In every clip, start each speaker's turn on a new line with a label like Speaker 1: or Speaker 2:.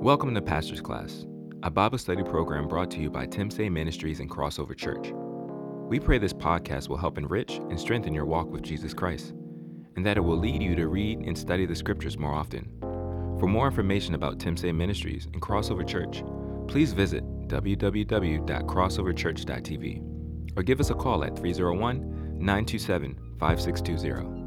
Speaker 1: Welcome to Pastor's Class, a Bible study program brought to you by Tim Say Ministries and Crossover Church. We pray this podcast will help enrich and strengthen your walk with Jesus Christ, and that it will lead you to read and study the scriptures more often. For more information about Tim Say Ministries and Crossover Church, please visit www.crossoverchurch.tv or give us a call at 301 927 5620.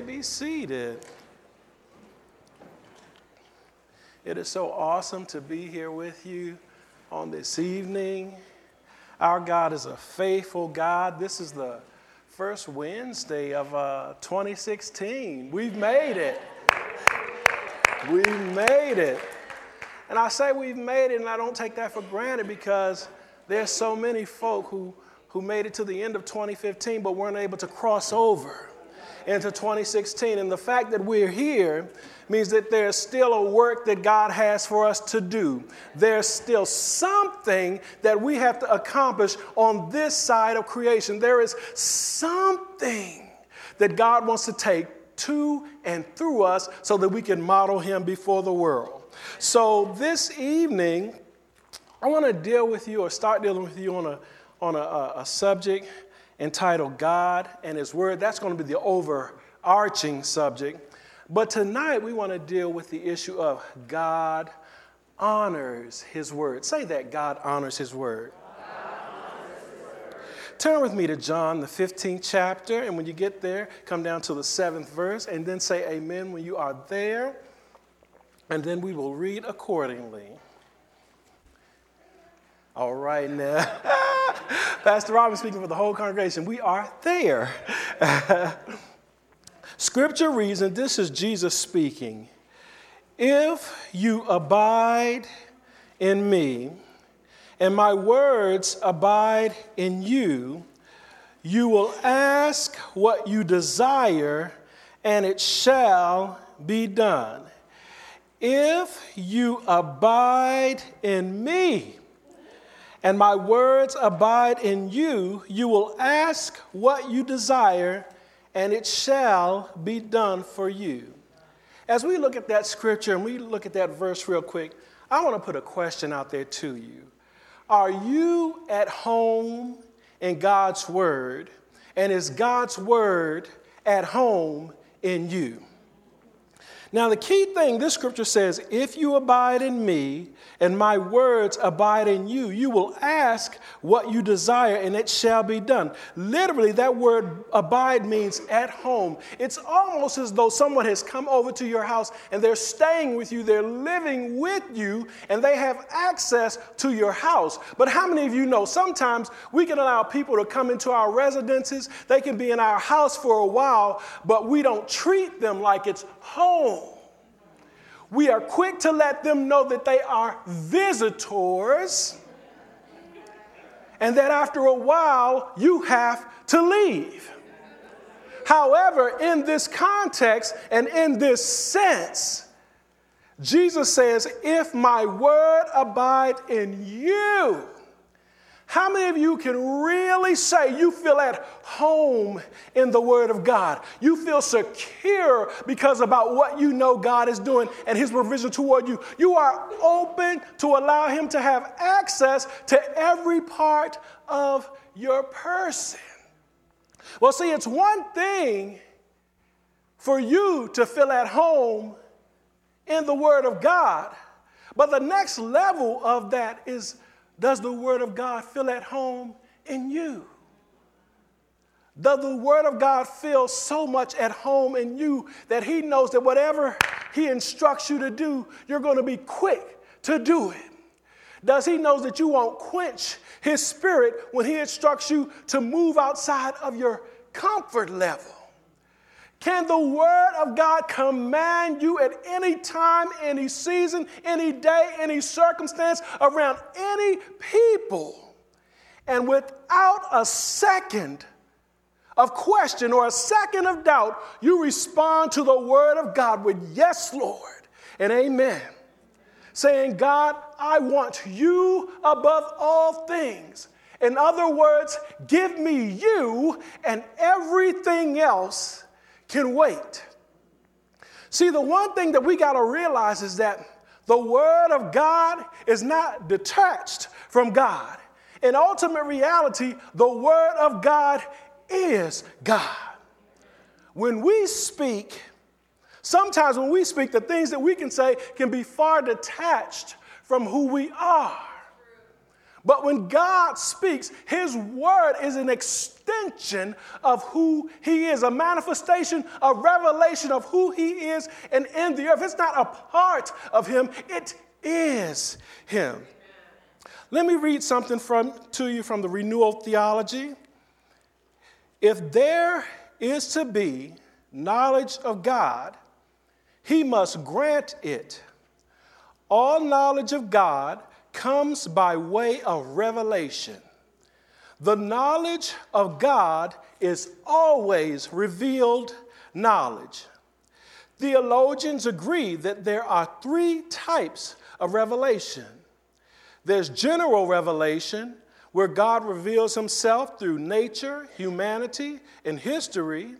Speaker 2: Be seated. It is so awesome to be here with you on this evening. Our God is a faithful God. This is the first Wednesday of uh, 2016. We've made it. We made it. And I say we've made it, and I don't take that for granted because there's so many folk who, who made it to the end of 2015 but weren't able to cross over into 2016. And the fact that we're here means that there's still a work that God has for us to do. There's still something that we have to accomplish on this side of creation. There is something that God wants to take to and through us so that we can model Him before the world. So this evening, I want to deal with you or start dealing with you on a, on a, a subject entitled God and His Word. That's going to be the overarching subject. But tonight we want to deal with the issue of God honors His Word. Say that God honors His Word. Turn with me to John, the 15th chapter, and when you get there, come down to the seventh verse, and then say amen when you are there, and then we will read accordingly. All right, now. Pastor Robin speaking for the whole congregation. We are there. Scripture reads, and this is Jesus speaking If you abide in me, and my words abide in you, you will ask what you desire, and it shall be done. If you abide in me, and my words abide in you, you will ask what you desire, and it shall be done for you. As we look at that scripture and we look at that verse real quick, I want to put a question out there to you. Are you at home in God's Word? And is God's Word at home in you? Now, the key thing this scripture says if you abide in me and my words abide in you, you will ask what you desire and it shall be done. Literally, that word abide means at home. It's almost as though someone has come over to your house and they're staying with you, they're living with you, and they have access to your house. But how many of you know sometimes we can allow people to come into our residences, they can be in our house for a while, but we don't treat them like it's home we are quick to let them know that they are visitors and that after a while you have to leave. However, in this context and in this sense, Jesus says, If my word abide in you, how many of you can really say you feel at home in the Word of God? You feel secure because about what you know God is doing and His provision toward you. You are open to allow Him to have access to every part of your person. Well, see, it's one thing for you to feel at home in the Word of God, but the next level of that is does the Word of God feel at home in you? Does the Word of God feel so much at home in you that He knows that whatever He instructs you to do, you're going to be quick to do it? Does He know that you won't quench His Spirit when He instructs you to move outside of your comfort level? Can the Word of God command you at any time, any season, any day, any circumstance, around any people? And without a second of question or a second of doubt, you respond to the Word of God with yes, Lord, and amen. Saying, God, I want you above all things. In other words, give me you and everything else can wait. See, the one thing that we got to realize is that the Word of God is not detached from God. In ultimate reality, the Word of God is God. When we speak, sometimes when we speak, the things that we can say can be far detached from who we are. But when God speaks, His word is an extension of who He is, a manifestation, a revelation of who He is and in the earth. It's not a part of Him, it is Him. Let me read something from, to you from the Renewal Theology. If there is to be knowledge of God, He must grant it. All knowledge of God comes by way of revelation. The knowledge of God is always revealed knowledge. Theologians agree that there are three types of revelation there's general revelation, where God reveals himself through nature, humanity, and history.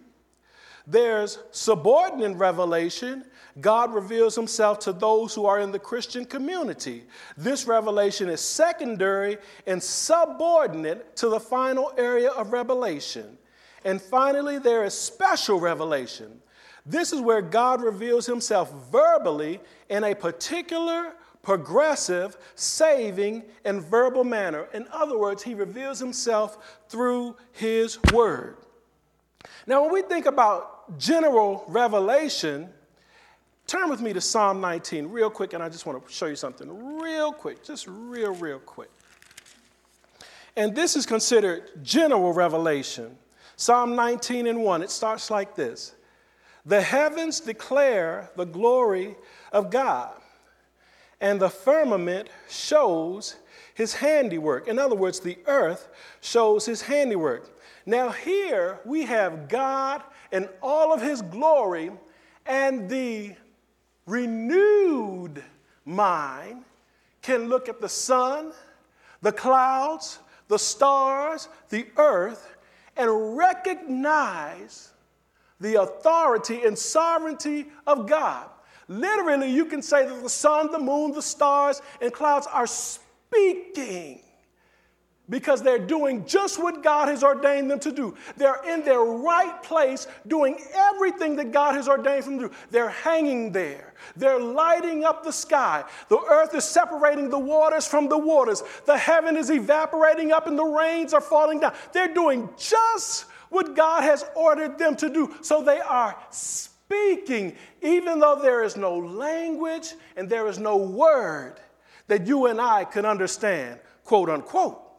Speaker 2: There's subordinate revelation, God reveals himself to those who are in the Christian community. This revelation is secondary and subordinate to the final area of revelation. And finally, there is special revelation. This is where God reveals himself verbally in a particular, progressive, saving, and verbal manner. In other words, he reveals himself through his word. Now, when we think about general revelation, Turn with me to Psalm 19 real quick, and I just want to show you something real quick, just real, real quick. And this is considered general revelation. Psalm 19 and 1, it starts like this The heavens declare the glory of God, and the firmament shows his handiwork. In other words, the earth shows his handiwork. Now, here we have God and all of his glory and the renewed mind can look at the sun, the clouds, the stars, the earth, and recognize the authority and sovereignty of God. Literally, you can say that the sun, the moon, the stars, and clouds are speaking because they're doing just what God has ordained them to do. They're in their right place doing everything that God has ordained them to do. They're hanging there. They're lighting up the sky. The earth is separating the waters from the waters. The heaven is evaporating up and the rains are falling down. They're doing just what God has ordered them to do. So they are speaking, even though there is no language and there is no word that you and I can understand, quote unquote.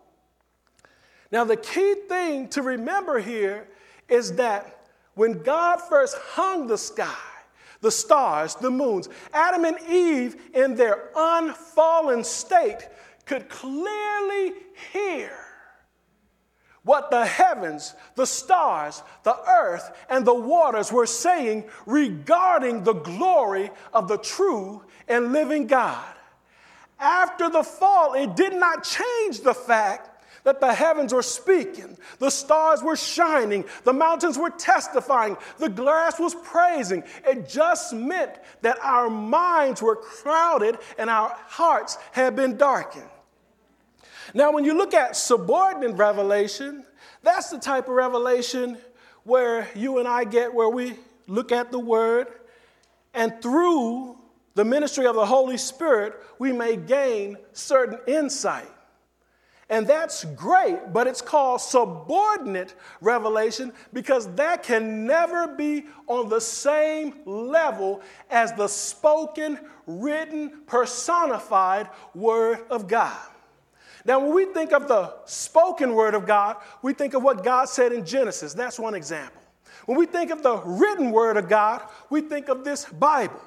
Speaker 2: Now, the key thing to remember here is that when God first hung the sky, the stars, the moons, Adam and Eve, in their unfallen state, could clearly hear what the heavens, the stars, the earth, and the waters were saying regarding the glory of the true and living God. After the fall, it did not change the fact that the heavens were speaking, the stars were shining, the mountains were testifying, the grass was praising. It just meant that our minds were crowded and our hearts had been darkened. Now, when you look at subordinate revelation, that's the type of revelation where you and I get where we look at the word and through the ministry of the Holy Spirit, we may gain certain insight. And that's great, but it's called subordinate revelation because that can never be on the same level as the spoken, written, personified Word of God. Now, when we think of the spoken Word of God, we think of what God said in Genesis. That's one example. When we think of the written Word of God, we think of this Bible.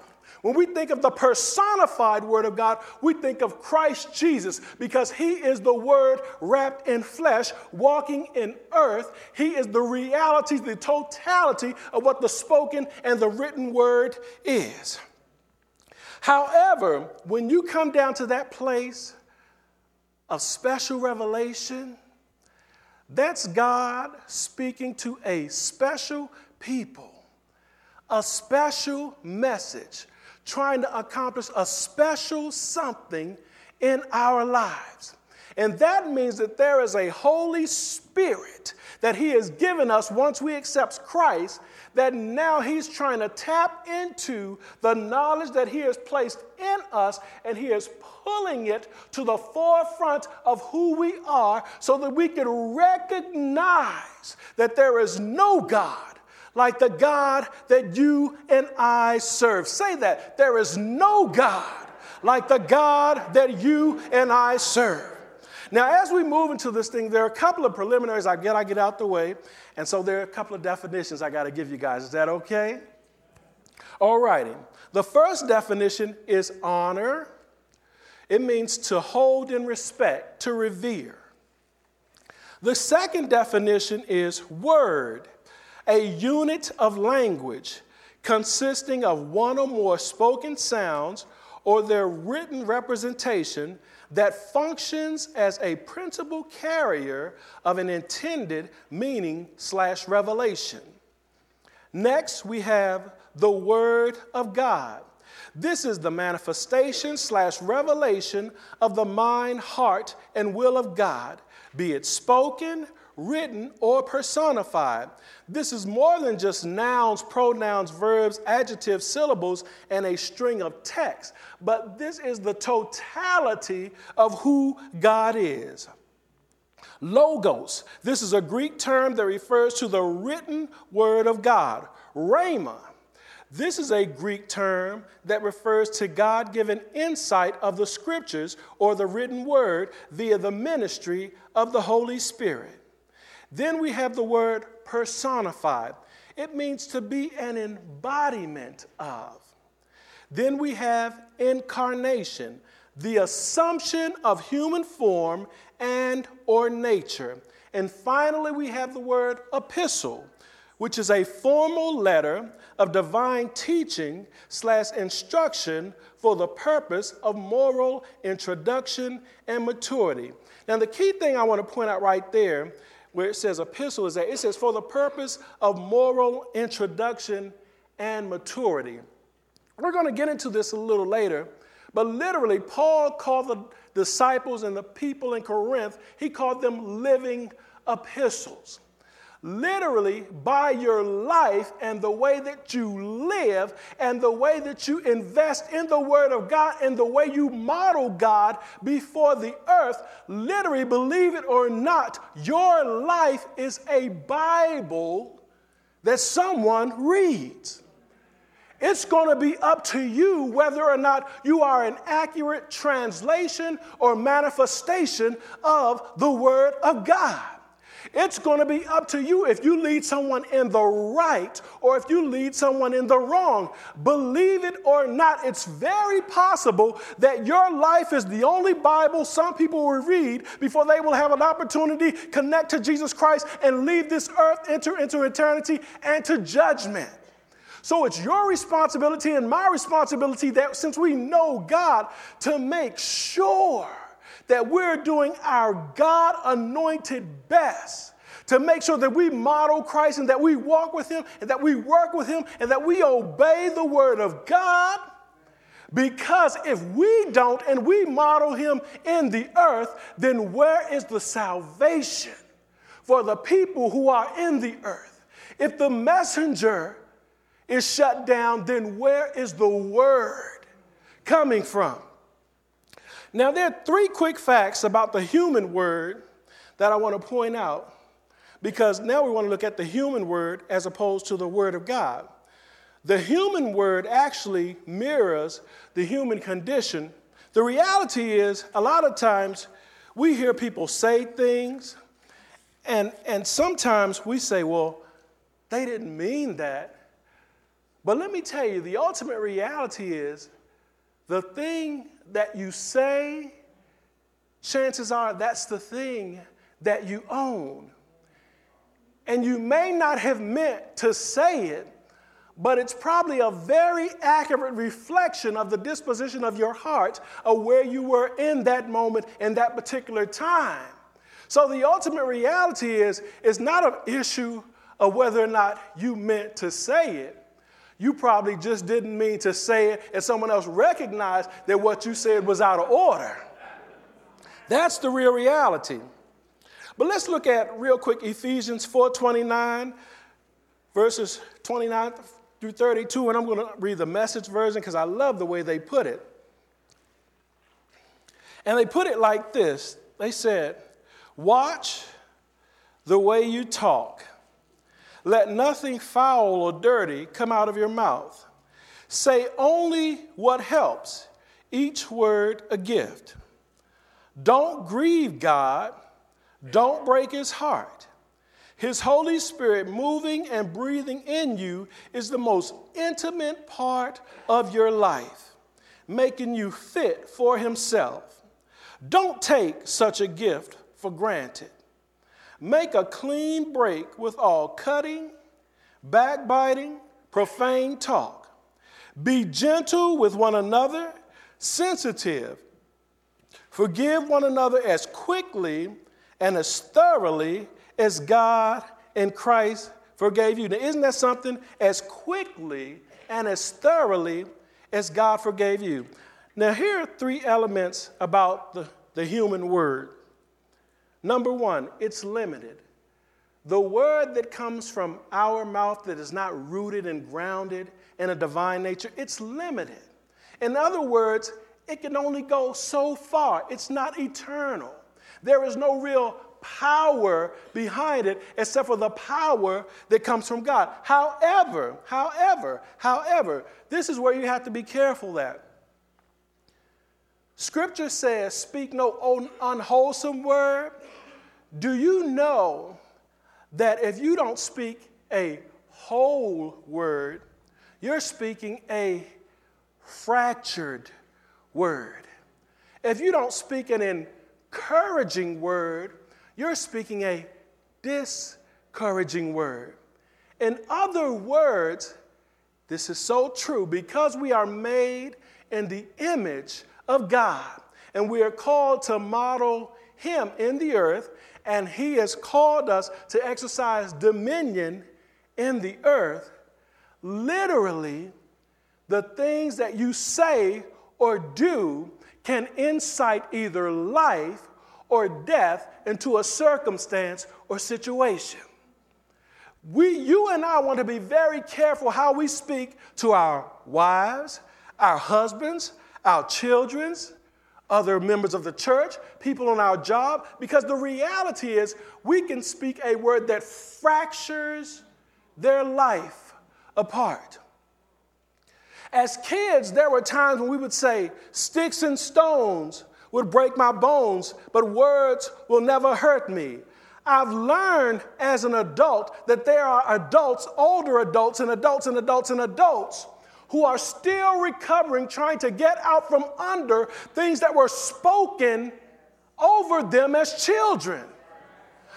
Speaker 2: When we think of the personified Word of God, we think of Christ Jesus because He is the Word wrapped in flesh, walking in earth. He is the reality, the totality of what the spoken and the written Word is. However, when you come down to that place of special revelation, that's God speaking to a special people a special message, trying to accomplish a special something in our lives. And that means that there is a Holy Spirit that He has given us once we accept Christ, that now He's trying to tap into the knowledge that He has placed in us, and He is pulling it to the forefront of who we are so that we can recognize that there is no God like the God that you and I serve. Say that. There is no God like the God that you and I serve. Now, as we move into this thing, there are a couple of preliminaries I get, I get out the way. And so there are a couple of definitions I got to give you guys. Is that okay? All righty. The first definition is honor. It means to hold in respect, to revere. The second definition is word, a unit of language consisting of one or more spoken sounds or their written representation that functions as a principal carrier of an intended meaning slash revelation. Next, we have the Word of God. This is the manifestation slash revelation of the mind, heart, and will of God, be it spoken, written, or personified. This is more than just nouns, pronouns, verbs, adjectives, syllables, and a string of text, but this is the totality of who God is. Logos, this is a Greek term that refers to the written word of God. Rhema, this is a Greek term that refers to God given insight of the scriptures or the written word via the ministry of the Holy Spirit. Then we have the word personified. It means to be an embodiment of. Then we have incarnation, the assumption of human form and or nature. And finally we have the word epistle, which is a formal letter of divine teaching slash instruction for the purpose of moral introduction and maturity. Now, the key thing I want to point out right there where it says epistle is that it says for the purpose of moral introduction and maturity. We're going to get into this a little later, but literally, Paul called the disciples and the people in Corinth, he called them living epistles literally by your life and the way that you live and the way that you invest in the Word of God and the way you model God before the earth. Literally, believe it or not, your life is a Bible that someone reads. It's going to be up to you whether or not you are an accurate translation or manifestation of the Word of God. It's going to be up to you if you lead someone in the right or if you lead someone in the wrong. Believe it or not, it's very possible that your life is the only Bible some people will read before they will have an opportunity connect to Jesus Christ and leave this earth, enter into eternity and to judgment. So it's your responsibility and my responsibility that since we know God, to make sure that we're doing our God anointed best to make sure that we model Christ and that we walk with Him and that we work with Him and that we obey the Word of God. Because if we don't and we model Him in the earth, then where is the salvation for the people who are in the earth? If the messenger is shut down, then where is the Word coming from? Now, there are three quick facts about the human word that I want to point out because now we want to look at the human word as opposed to the word of God. The human word actually mirrors the human condition. The reality is, a lot of times we hear people say things, and, and sometimes we say, well, they didn't mean that. But let me tell you, the ultimate reality is the thing that you say, chances are that's the thing that you own. And you may not have meant to say it, but it's probably a very accurate reflection of the disposition of your heart of where you were in that moment in that particular time. So the ultimate reality is it's not an issue of whether or not you meant to say it. You probably just didn't mean to say it, and someone else recognized that what you said was out of order. That's the real reality. But let's look at real quick Ephesians 4:29 verses 29 through 32 and I'm going to read the message version cuz I love the way they put it. And they put it like this. They said, "Watch the way you talk. Let nothing foul or dirty come out of your mouth. Say only what helps, each word a gift. Don't grieve God, don't break his heart. His Holy Spirit moving and breathing in you is the most intimate part of your life, making you fit for Himself. Don't take such a gift for granted. Make a clean break with all cutting, backbiting, profane talk. Be gentle with one another, sensitive. Forgive one another as quickly and as thoroughly as God and Christ forgave you. Now, isn't that something? As quickly and as thoroughly as God forgave you. Now, here are three elements about the, the human word. Number one, it's limited. The word that comes from our mouth that is not rooted and grounded in a divine nature, it's limited. In other words, it can only go so far. It's not eternal. There is no real power behind it except for the power that comes from God. However, however, however, this is where you have to be careful that. Scripture says, speak no unwholesome word. Do you know that if you don't speak a whole word, you're speaking a fractured word? If you don't speak an encouraging word, you're speaking a discouraging word. In other words, this is so true because we are made in the image of God and we are called to model Him in the earth, and He has called us to exercise dominion in the earth. Literally, the things that you say or do can incite either life or death into a circumstance or situation. We, you and I want to be very careful how we speak to our wives, our husbands, our children's, other members of the church, people on our job, because the reality is we can speak a word that fractures their life apart. As kids, there were times when we would say, Sticks and stones would break my bones, but words will never hurt me. I've learned as an adult that there are adults, older adults, and adults and adults and adults who are still recovering, trying to get out from under things that were spoken over them as children.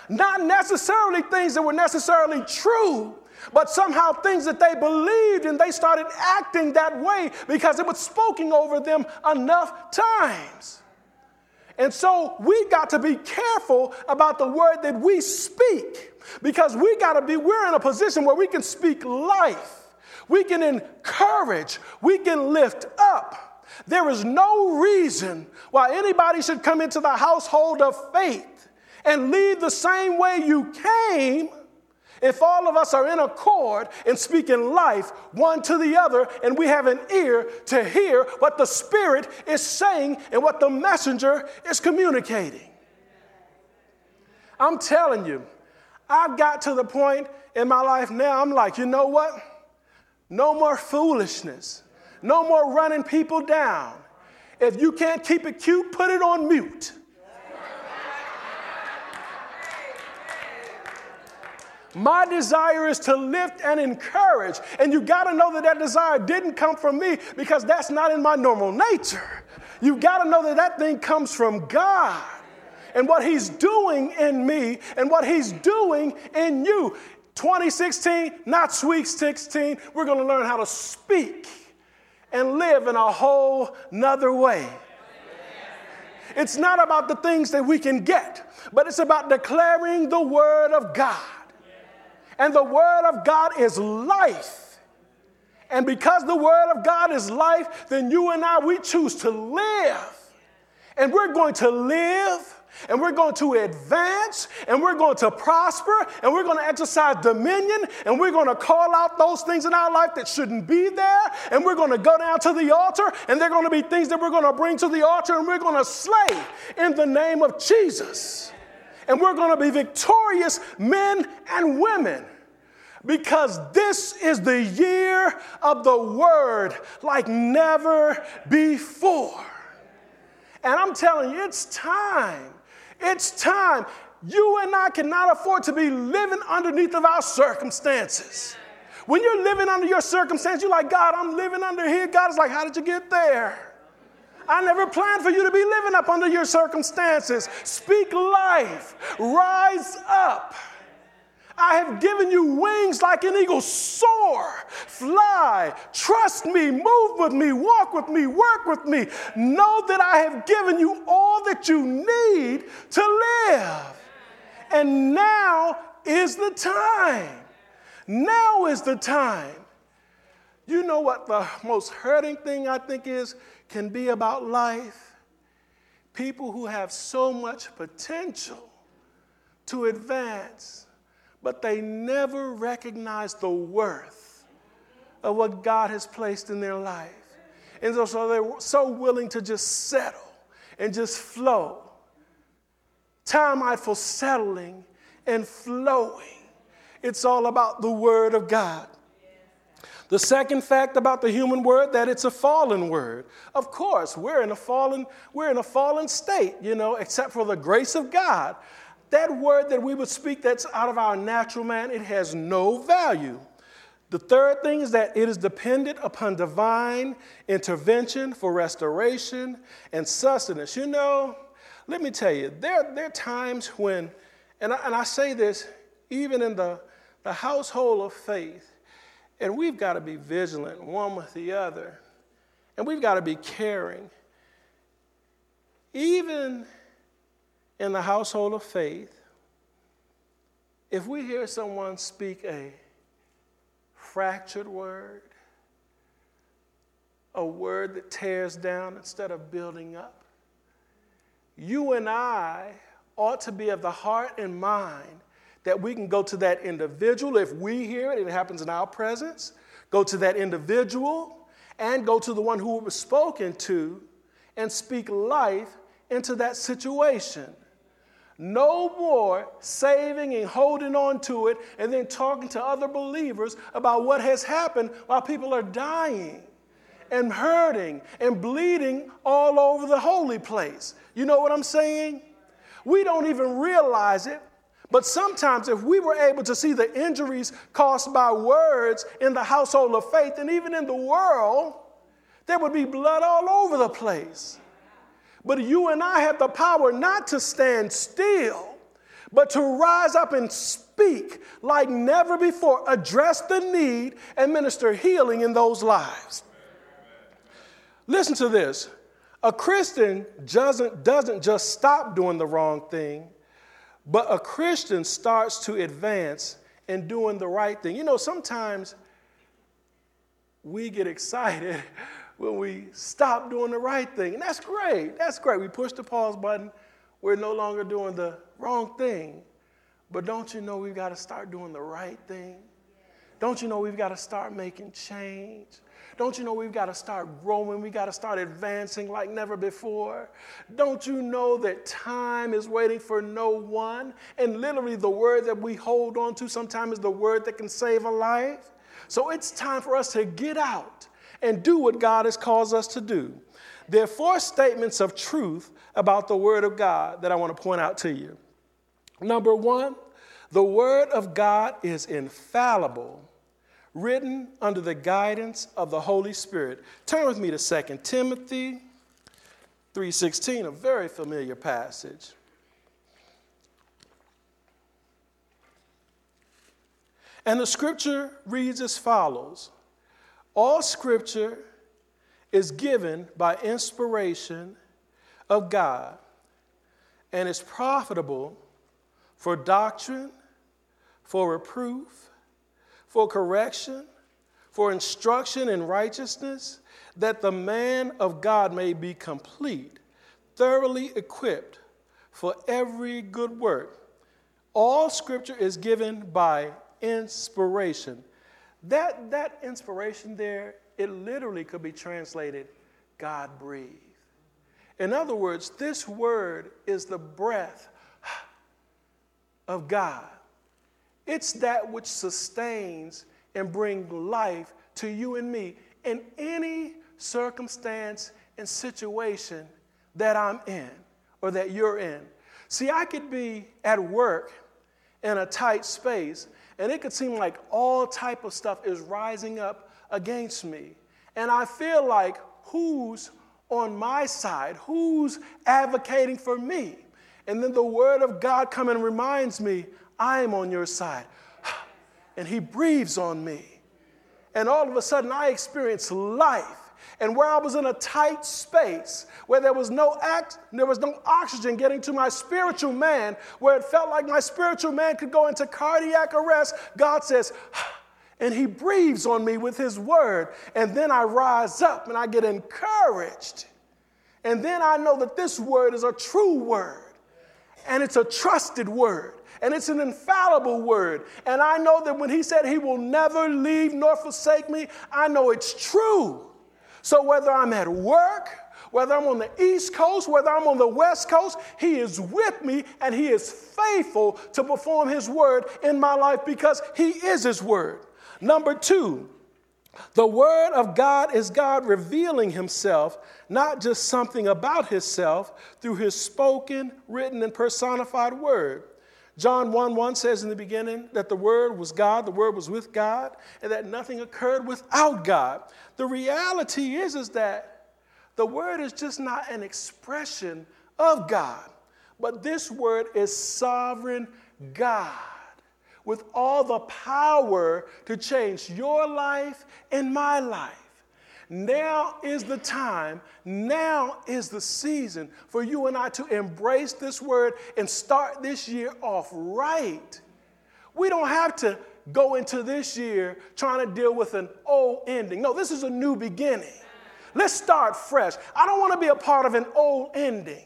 Speaker 2: Not necessarily things that were necessarily true, but somehow things that they believed and they started acting that way because it was spoken over them enough times. And so we got to be careful about the word that we speak because we got to be, we're in a position where we can speak life, we can encourage, we can lift up. There is no reason why anybody should come into the household of faith and leave the same way you came if all of us are in accord and speaking life one to the other, and we have an ear to hear what the Spirit is saying and what the messenger is communicating. I'm telling you, I've got to the point in my life now, I'm like, you know what? No more foolishness, no more running people down. If you can't keep it cute, put it on mute. My desire is to lift and encourage. And you got to know that that desire didn't come from me because that's not in my normal nature. You got to know that that thing comes from God and what He's doing in me and what He's doing in you. 2016, not sweet 16, we're going to learn how to speak and live in a whole nother way. It's not about the things that we can get, but it's about declaring the word of God. And the Word of God is life. And because the word of God is life, then you and I, we choose to live. And we're going to live and we're going to advance and we're going to prosper and we're going to exercise dominion and we're going to call out those things in our life that shouldn't be there and we're going to go down to the altar and there are going to be things that we're going to bring to the altar and we're going to slay in the name of Jesus. And we're going to be victorious men and women because this is the year of the word like never before. And I'm telling you, it's time it's time. You and I cannot afford to be living underneath of our circumstances. When you're living under your circumstance, you're like, God, I'm living under here. God is like, How did you get there? I never planned for you to be living up under your circumstances. Speak life, rise up. I have given you wings like an eagle. Soar, fly, trust me, move with me, walk with me, work with me. Know that I have given you all that you need to live. And now is the time. Now is the time. You know what the most hurting thing I think is can be about life? People who have so much potential to advance but they never recognize the worth of what God has placed in their life. And so, so they're so willing to just settle and just flow. Time out for settling and flowing. It's all about the Word of God. The second fact about the human word that it's a fallen word. Of course, we're in a fallen we're in a fallen state, you know, except for the grace of God that word that we would speak that's out of our natural man, it has no value. The third thing is that it is dependent upon divine intervention for restoration and sustenance. You know, let me tell you, there, there are times when, and I, and I say this even in the, the household of faith, and we've got to be vigilant one with the other, and we've got to be caring. Even in the household of faith, if we hear someone speak a fractured word, a word that tears down instead of building up, you and I ought to be of the heart and mind that we can go to that individual if we hear it, it happens in our presence, go to that individual and go to the one who was spoken to and speak life into that situation. No more saving and holding on to it and then talking to other believers about what has happened while people are dying and hurting and bleeding all over the holy place. You know what I'm saying? We don't even realize it, but sometimes if we were able to see the injuries caused by words in the household of faith and even in the world, there would be blood all over the place. But you and I have the power not to stand still, but to rise up and speak like never before, address the need, and minister healing in those lives. Listen to this a Christian doesn't, doesn't just stop doing the wrong thing, but a Christian starts to advance in doing the right thing. You know, sometimes we get excited when we stop doing the right thing. And that's great. That's great. We push the pause button. We're no longer doing the wrong thing. But don't you know we've got to start doing the right thing? Don't you know we've got to start making change? Don't you know we've got to start growing? We've got to start advancing like never before? Don't you know that time is waiting for no one? And literally, the word that we hold on to sometimes is the word that can save a life. So it's time for us to get out and do what God has caused us to do. There are four statements of truth about the Word of God that I want to point out to you. Number one, the Word of God is infallible, written under the guidance of the Holy Spirit. Turn with me to 2 Timothy 3:16, a very familiar passage. And the scripture reads as follows all scripture is given by inspiration of God and is profitable for doctrine, for reproof, for correction, for instruction in righteousness, that the man of God may be complete, thoroughly equipped for every good work. All scripture is given by inspiration. That, that inspiration there, it literally could be translated God breathed. In other words, this word is the breath of God. It's that which sustains and brings life to you and me in any circumstance and situation that I'm in or that you're in. See, I could be at work in a tight space and it could seem like all type of stuff is rising up against me. And I feel like who's on my side? Who's advocating for me? And then the word of God come and reminds me, I am on your side. And he breathes on me. And all of a sudden I experience life. And where I was in a tight space, where there was no act, there was no oxygen getting to my spiritual man, where it felt like my spiritual man could go into cardiac arrest, God says, and he breathes on me with his word. And then I rise up and I get encouraged. And then I know that this word is a true word and it's a trusted word and it's an infallible word. And I know that when he said he will never leave nor forsake me, I know it's true. So whether I'm at work, whether I'm on the East Coast, whether I'm on the West Coast, He is with me and He is faithful to perform His word in my life because He is His word. Number two, the Word of God is God revealing Himself, not just something about Himself, through His spoken, written, and personified Word. John 1 1 says in the beginning that the Word was God, the Word was with God, and that nothing occurred without God. The reality is, is that the Word is just not an expression of God, but this Word is sovereign God with all the power to change your life and my life. Now is the time, now is the season for you and I to embrace this word and start this year off right. We don't have to go into this year trying to deal with an old ending. No, this is a new beginning. Let's start fresh. I don't want to be a part of an old ending.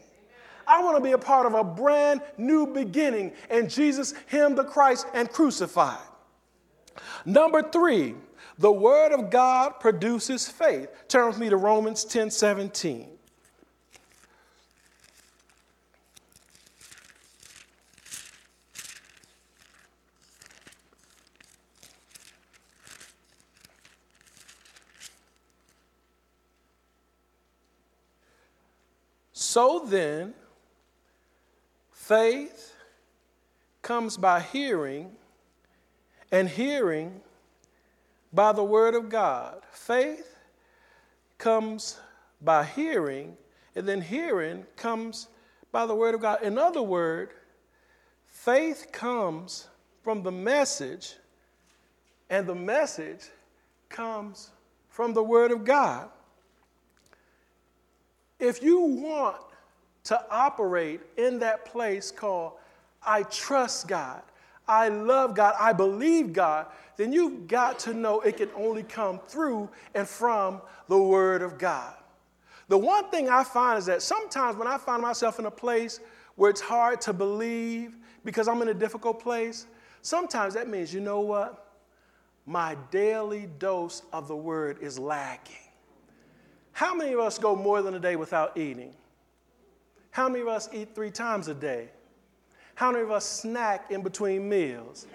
Speaker 2: I want to be a part of a brand new beginning in Jesus, Him, the Christ, and crucified. Number three, the Word of God produces faith. Turn with me to Romans 10 17. So then, Faith comes by hearing, and hearing by the Word of God. Faith comes by hearing, and then hearing comes by the Word of God. In other words, faith comes from the message, and the message comes from the Word of God. If you want to operate in that place called I trust God, I love God, I believe God, then you've got to know it can only come through and from the Word of God. The one thing I find is that sometimes when I find myself in a place where it's hard to believe because I'm in a difficult place, sometimes that means, you know what? My daily dose of the Word is lacking. How many of us go more than a day without eating? How many of us eat three times a day? How many of us snack in between meals?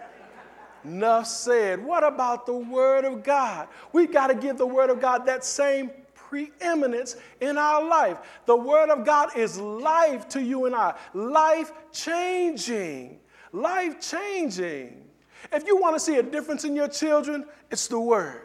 Speaker 2: Enough said. What about the Word of God? We've got to give the Word of God that same preeminence in our life. The Word of God is life to you and I, life changing. Life changing. If you want to see a difference in your children, it's the Word.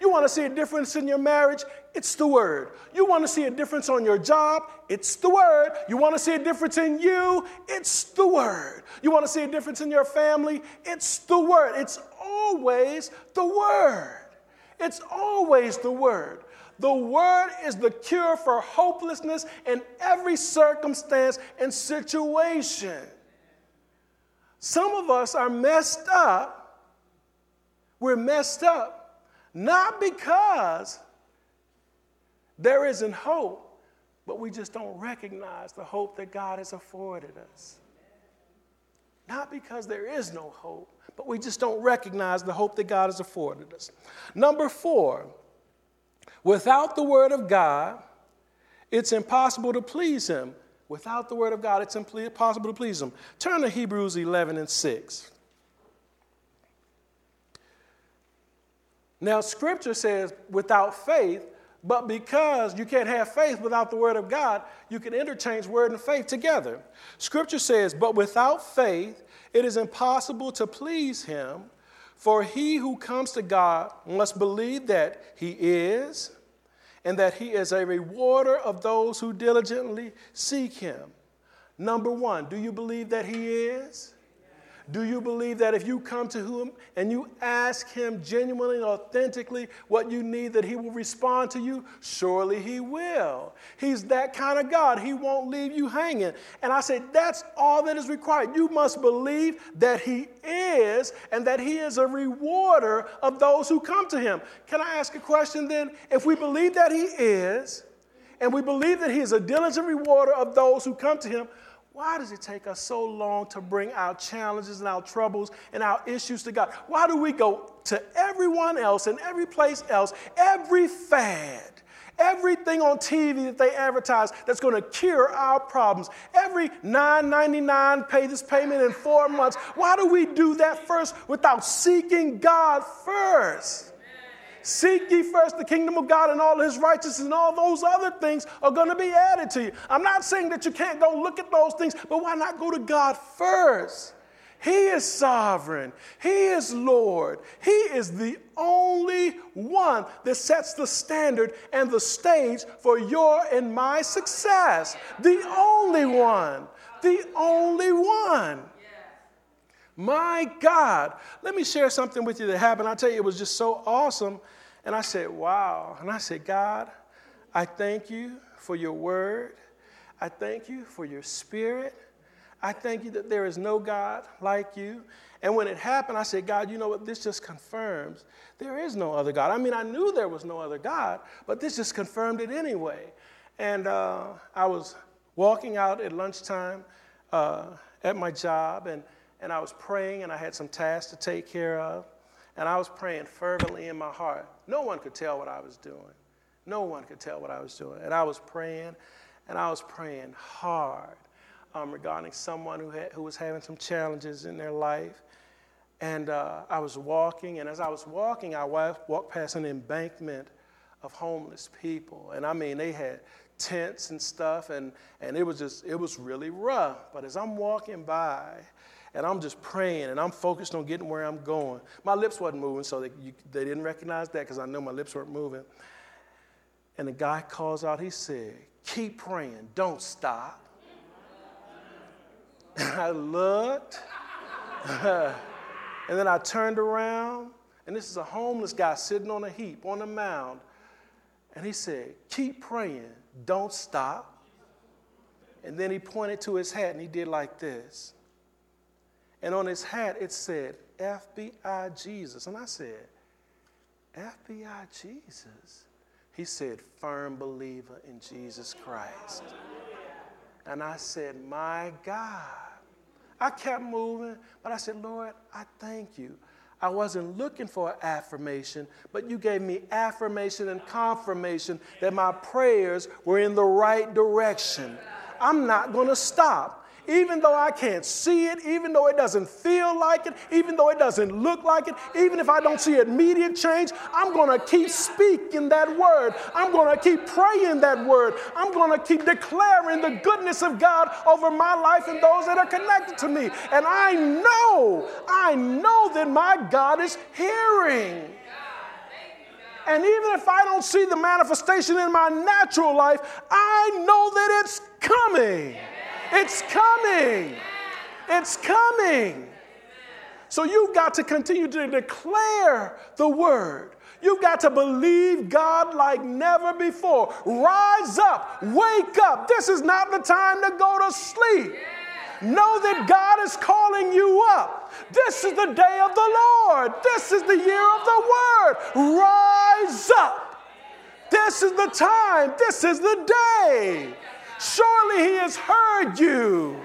Speaker 2: You want to see a difference in your marriage? It's the word. You want to see a difference on your job? It's the word. You want to see a difference in you? It's the word. You want to see a difference in your family? It's the word. It's always the word. It's always the word. The word is the cure for hopelessness in every circumstance and situation. Some of us are messed up. We're messed up Not because there isn't hope, but we just don't recognize the hope that God has afforded us. Not because there is no hope, but we just don't recognize the hope that God has afforded us. Number four, without the Word of God, it's impossible to please Him. Without the Word of God, it's impossible to please Him. Turn to Hebrews 11 and 6. Now, Scripture says without faith, but because you can't have faith without the Word of God, you can interchange Word and faith together. Scripture says, But without faith, it is impossible to please Him, for he who comes to God must believe that He is, and that He is a rewarder of those who diligently seek Him. Number one, do you believe that He is? Do you believe that if you come to Him and you ask Him genuinely and authentically what you need, that He will respond to you? Surely He will. He's that kind of God. He won't leave you hanging. And I said, that's all that is required. You must believe that He is and that He is a rewarder of those who come to Him. Can I ask a question then? If we believe that He is, and we believe that He is a diligent rewarder of those who come to Him, why does it take us so long to bring our challenges and our troubles and our issues to God? Why do we go to everyone else and every place else, every fad, everything on TV that they advertise that's going to cure our problems, every $9.99 pay this payment in four months? Why do we do that first without seeking God first? Seek ye first the kingdom of God and all his righteousness, and all those other things are going to be added to you. I'm not saying that you can't go look at those things, but why not go to God first? He is sovereign. He is Lord. He is the only one that sets the standard and the stage for your and my success. The only one. The only one. My God. Let me share something with you that happened. I tell you, it was just so awesome. And I said, Wow. And I said, God, I thank you for your word. I thank you for your spirit. I thank you that there is no God like you. And when it happened, I said, God, you know what? This just confirms there is no other God. I mean, I knew there was no other God, but this just confirmed it anyway. And uh, I was walking out at lunchtime uh, at my job, and and I was praying, and I had some tasks to take care of, and I was praying fervently in my heart. No one could tell what I was doing. No one could tell what I was doing. And I was praying, and I was praying hard um, regarding someone who, had, who was having some challenges in their life. And uh, I was walking, and as I was walking, I walked past an embankment of homeless people. And I mean, they had tents and stuff, and, and it was just, it was really rough. But as I'm walking by, and I'm just praying and I'm focused on getting where I'm going. My lips wasn't moving, so they, you, they didn't recognize that because I know my lips weren't moving. And the guy calls out, he said, Keep praying, don't stop. And I looked, and then I turned around, and this is a homeless guy sitting on a heap, on a mound. And he said, Keep praying, don't stop. And then he pointed to his hat and he did like this. And on his hat, it said, FBI Jesus. And I said, FBI Jesus? He said, firm believer in Jesus Christ. And I said, My God. I kept moving, but I said, Lord, I thank you. I wasn't looking for affirmation, but you gave me affirmation and confirmation that my prayers were in the right direction. I'm not going to stop even though I can't see it, even though it doesn't feel like it, even though it doesn't look like it, even if I don't see immediate change, I'm going to keep speaking that word. I'm going to keep praying that word. I'm going to keep declaring the goodness of God over my life and those that are connected to me. And I know, I know that my God is hearing. And even if I don't see the manifestation in my natural life, I know that it's coming. It's coming. It's coming. So you've got to continue to declare the word. You've got to believe God like never before. Rise up, wake up. This is not the time to go to sleep. Know that God is calling you up. This is the day of the Lord. This is the year of the word. Rise up. This is the time. This is the day. Surely He has heard you.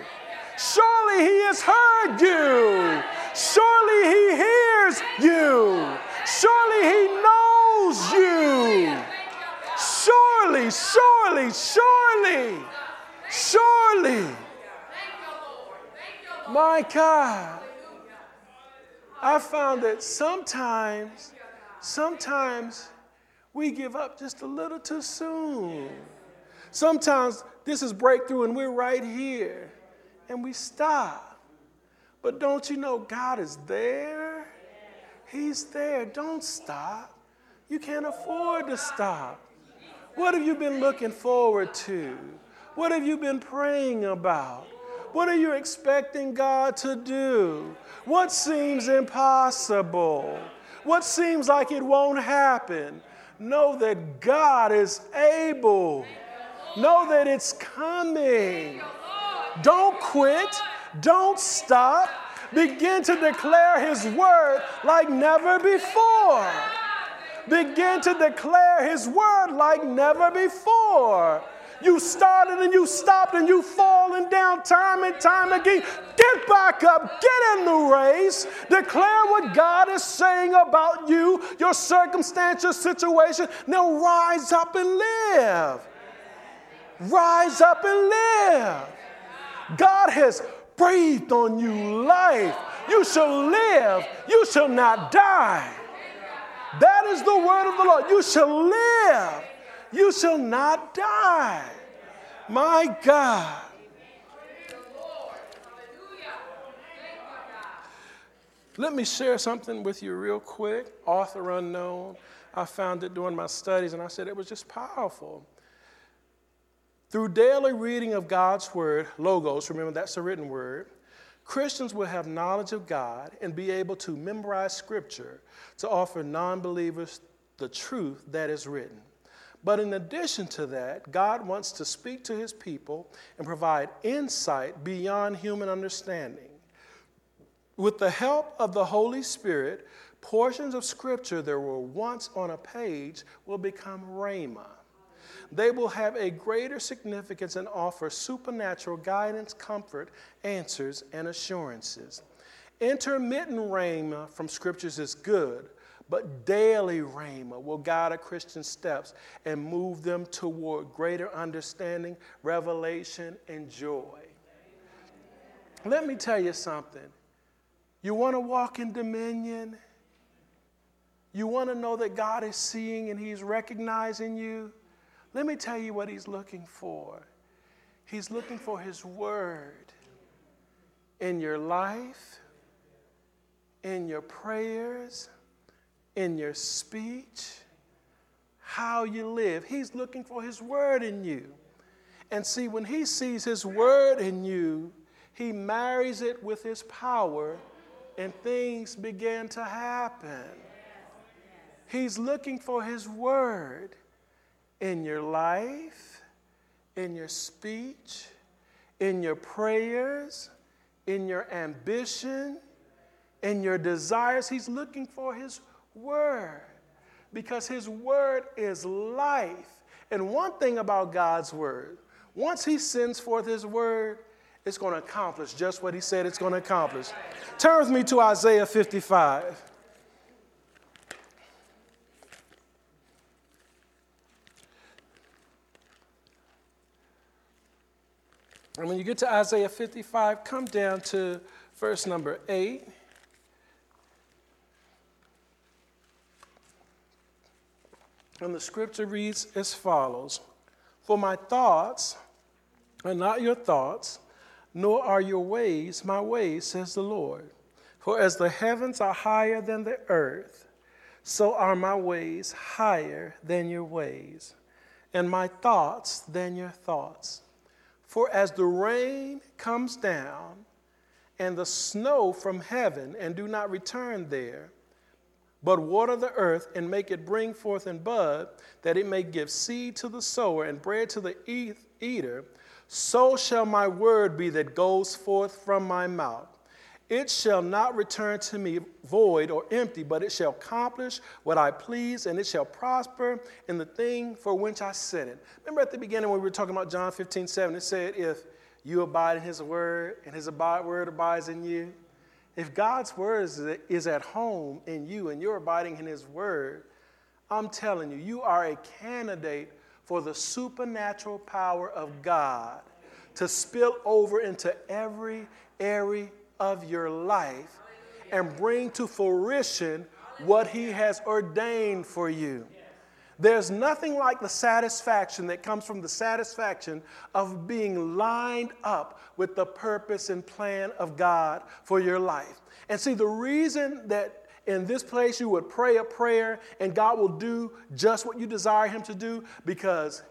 Speaker 2: Surely He has heard you. Surely He hears you. Surely He knows you. Surely, surely, surely, surely. My God. I found that sometimes, sometimes we give up just a little too soon. Sometimes this is breakthrough and we're right here and we stop. But don't you know God is there? He's there. Don't stop. You can't afford to stop. What have you been looking forward to? What have you been praying about? What are you expecting God to do? What seems impossible? What seems like it won't happen? Know that God is able. Know that it's coming. Don't quit. Don't stop. Begin to declare His word like never before. Begin to declare His word like never before. You started and you stopped and you falling down time and time again. Get back up, get in the race, declare what God is saying about you, your circumstance, your situation. Now rise up and live. Rise up and live. God has breathed on you life. You shall live, you shall not die. That is the word of the Lord. You shall live, you shall not die. My God. Let me share something with you real quick. Author unknown. I found it during my studies and I said it was just powerful. Through daily reading of God's word, logos, remember that's a written word, Christians will have knowledge of God and be able to memorize scripture to offer non believers the truth that is written. But in addition to that, God wants to speak to his people and provide insight beyond human understanding. With the help of the Holy Spirit, portions of scripture that were once on a page will become rhema they will have a greater significance and offer supernatural guidance, comfort, answers, and assurances. Intermittent rhema from scriptures is good, but daily rhema will guide a Christian's steps and move them toward greater understanding, revelation, and joy. Let me tell you something. You want to walk in dominion? You want to know that God is seeing and He's recognizing you? Let me tell you what he's looking for. He's looking for his word in your life, in your prayers, in your speech, how you live. He's looking for his word in you. And see, when he sees his word in you, he marries it with his power, and things begin to happen. He's looking for his word in your life, in your speech, in your prayers, in your ambition, in your desires. He's looking for His Word because His Word is life. And one thing about God's Word, once He sends forth His Word, it's going to accomplish just what He said it's going to accomplish. Turn with me to Isaiah 55. And when you get to Isaiah 55, come down to verse number 8. And the scripture reads as follows For my thoughts are not your thoughts, nor are your ways my ways, says the Lord. For as the heavens are higher than the earth, so are my ways higher than your ways, and my thoughts than your thoughts. For as the rain comes down and the snow from heaven and do not return there, but water the earth and make it bring forth and bud, that it may give seed to the sower and bread to the eater, so shall my word be that goes forth from my mouth. It shall not return to me void or empty, but it shall accomplish what I please, and it shall prosper in the thing for which I sent it. Remember at the beginning when we were talking about John 15, 7, it said, If you abide in his word, and his word abides in you. If God's word is at home in you and you're abiding in his word, I'm telling you, you are a candidate for the supernatural power of God to spill over into every area of your life and bring to fruition what He has ordained for you. There's nothing like the satisfaction that comes from the satisfaction of being lined up with the purpose and plan of God for your life. And see, the reason that in this place you would pray a prayer and God will do just what you desire Him to do because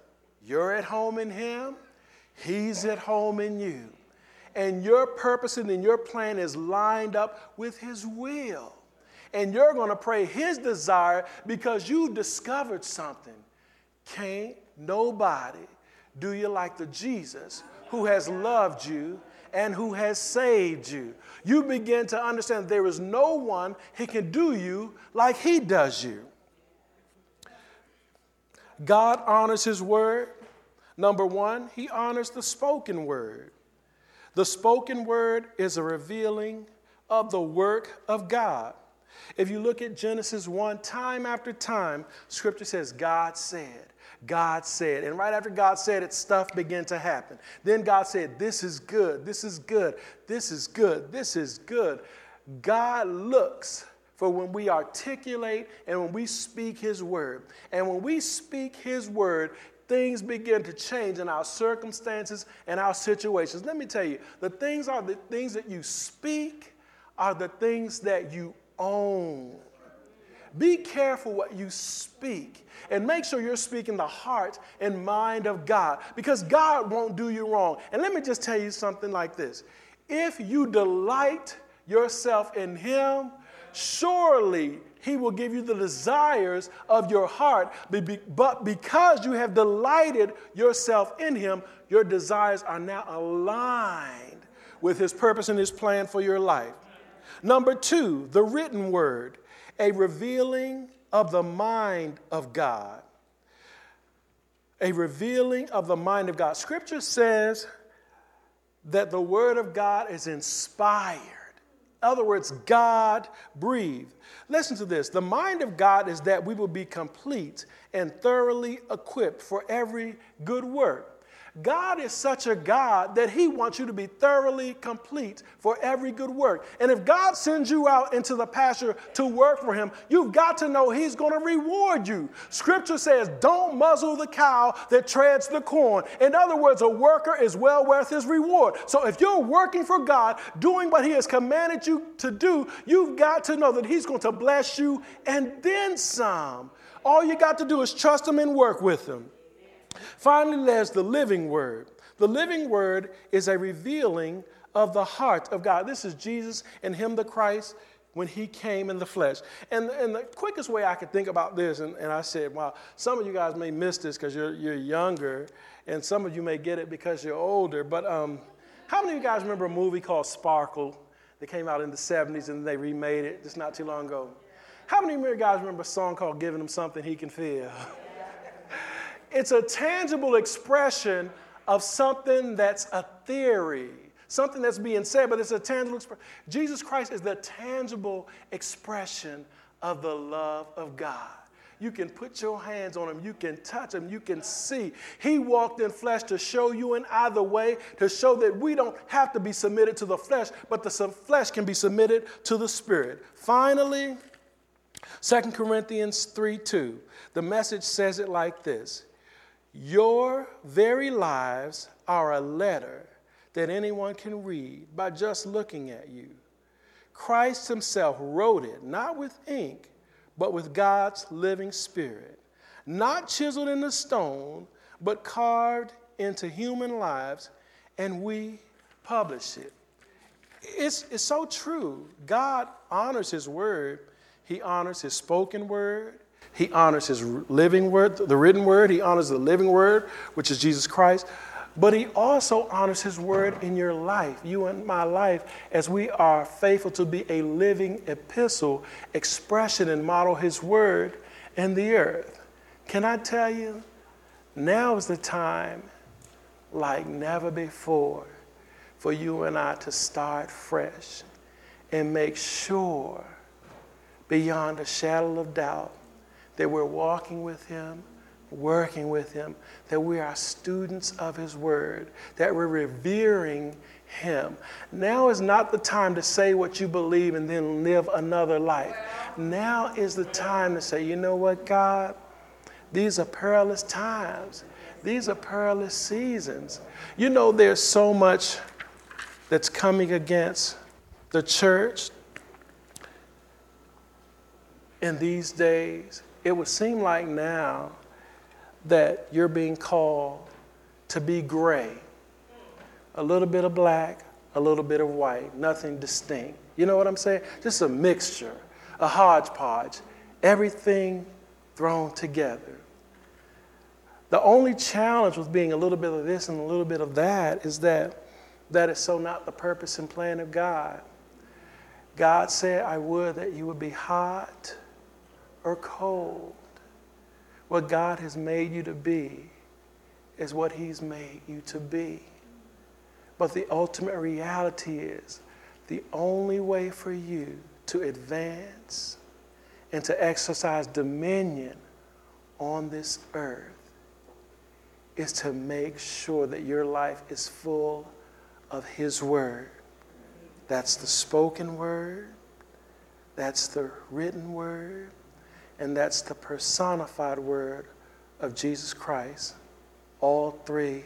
Speaker 2: you're at home in Him, He's at home in you and your purpose and your plan is lined up with His will. And you're going to pray His desire because you discovered something. Can't nobody do you like the Jesus who has loved you and who has saved you. You begin to understand there is no one who can do you like He does you. God honors His word. Number one, He honors the spoken word. The spoken word is a revealing of the work of God. If you look at Genesis 1, time after time, scripture says, God said, God said. And right after God said it, stuff began to happen. Then God said, This is good, this is good, this is good, this is good. God looks for when we articulate and when we speak His word. And when we speak His word, things begin to change in our circumstances and our situations. Let me tell you, the things are the things that you speak are the things that you own. Be careful what you speak and make sure you're speaking the heart and mind of God because God won't do you wrong. And let me just tell you something like this if you delight yourself in Him, surely he will give you the desires of your heart. But because you have delighted yourself in Him, your desires are now aligned with His purpose and His plan for your life. Number two, the written word, a revealing of the mind of God. A revealing of the mind of God. Scripture says that the Word of God is inspired other words, God breathed. Listen to this the mind of God is that we will be complete and thoroughly equipped for every good work. God is such a God that He wants you to be thoroughly complete for every good work. And if God sends you out into the pasture to work for Him, you've got to know He's going to reward you. Scripture says, Don't muzzle the cow that treads the corn. In other words, a worker is well worth his reward. So if you're working for God, doing what He has commanded you to do, you've got to know that He's going to bless you and then some. All you got to do is trust Him and work with Him. Finally, there's the living word. The living word is a revealing of the heart of God. This is Jesus and Him, the Christ, when He came in the flesh. And, and the quickest way I could think about this, and, and I said, wow, some of you guys may miss this because you're, you're younger, and some of you may get it because you're older. But um, how many of you guys remember a movie called Sparkle that came out in the 70s and they remade it just not too long ago? How many of you guys remember a song called Giving Him Something He Can Feel? It's a tangible expression of something that's a theory, something that's being said, but it's a tangible expression. Jesus Christ is the tangible expression of the love of God. You can put your hands on him. You can touch him. You can see. He walked in flesh to show you in either way, to show that we don't have to be submitted to the flesh, but the flesh can be submitted to the spirit. Finally, 2 Corinthians 3 2, the message says it like this your very lives are a letter that anyone can read by just looking at you. Christ Himself wrote it, not with ink, but with God's living spirit, not chiseled in the stone, but carved into human lives, and we publish it. It's, it's so true. God honors His word, He honors His spoken word, he honors his living word, the written word. He honors the living word, which is Jesus Christ. but He also honors His word in your life, you and my life, as we are faithful to be a living epistle, expression and model His word in the earth. Can I tell you, now is the time like never before for you and I to start fresh and make sure, beyond a shadow of doubt, that we're walking with Him, working with Him, that we are students of His Word, that we're revering Him. Now is not the time to say what you believe and then live another life. Now is the time to say, you know what, God? These are perilous times. These are perilous seasons. You know, there's so much that's coming against the church in these days. It would seem like now that you're being called to be gray a little bit of black, a little bit of white, nothing distinct. You know what I'm saying? Just a mixture, a hodgepodge, everything thrown together. The only challenge with being a little bit of this and a little bit of that is that that is so not the purpose and plan of God. God said, I would that you would be hot or cold. What God has made you to be is what He's made you to be. But the ultimate reality is the only way for you to advance and to exercise dominion on this earth is to make sure that your life is full of His Word. That's the spoken Word, that's the written Word, and that's the personified Word of Jesus Christ. All three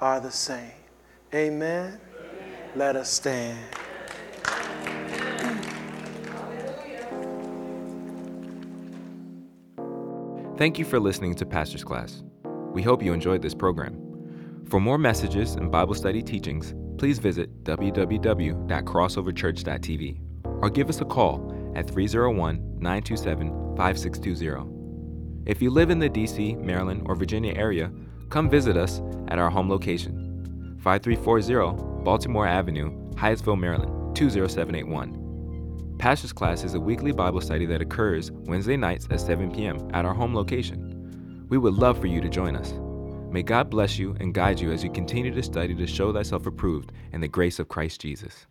Speaker 2: are the same. Amen. Amen. Let us stand.
Speaker 1: Thank you for listening to Pastor's Class. We hope you enjoyed this program. For more messages and Bible study teachings, please visit www.crossoverchurch.tv or give us a call at 301 927 5620. If you live in the DC, Maryland, or Virginia area, come visit us at our home location 5340 Baltimore Avenue, Hyattsville, Maryland 20781. Pastor's Class is a weekly Bible study that occurs Wednesday nights at 7 p.m. at our home location. We would love for you to join us. May God bless you and guide you as you continue to study to show thyself approved in the grace of Christ Jesus.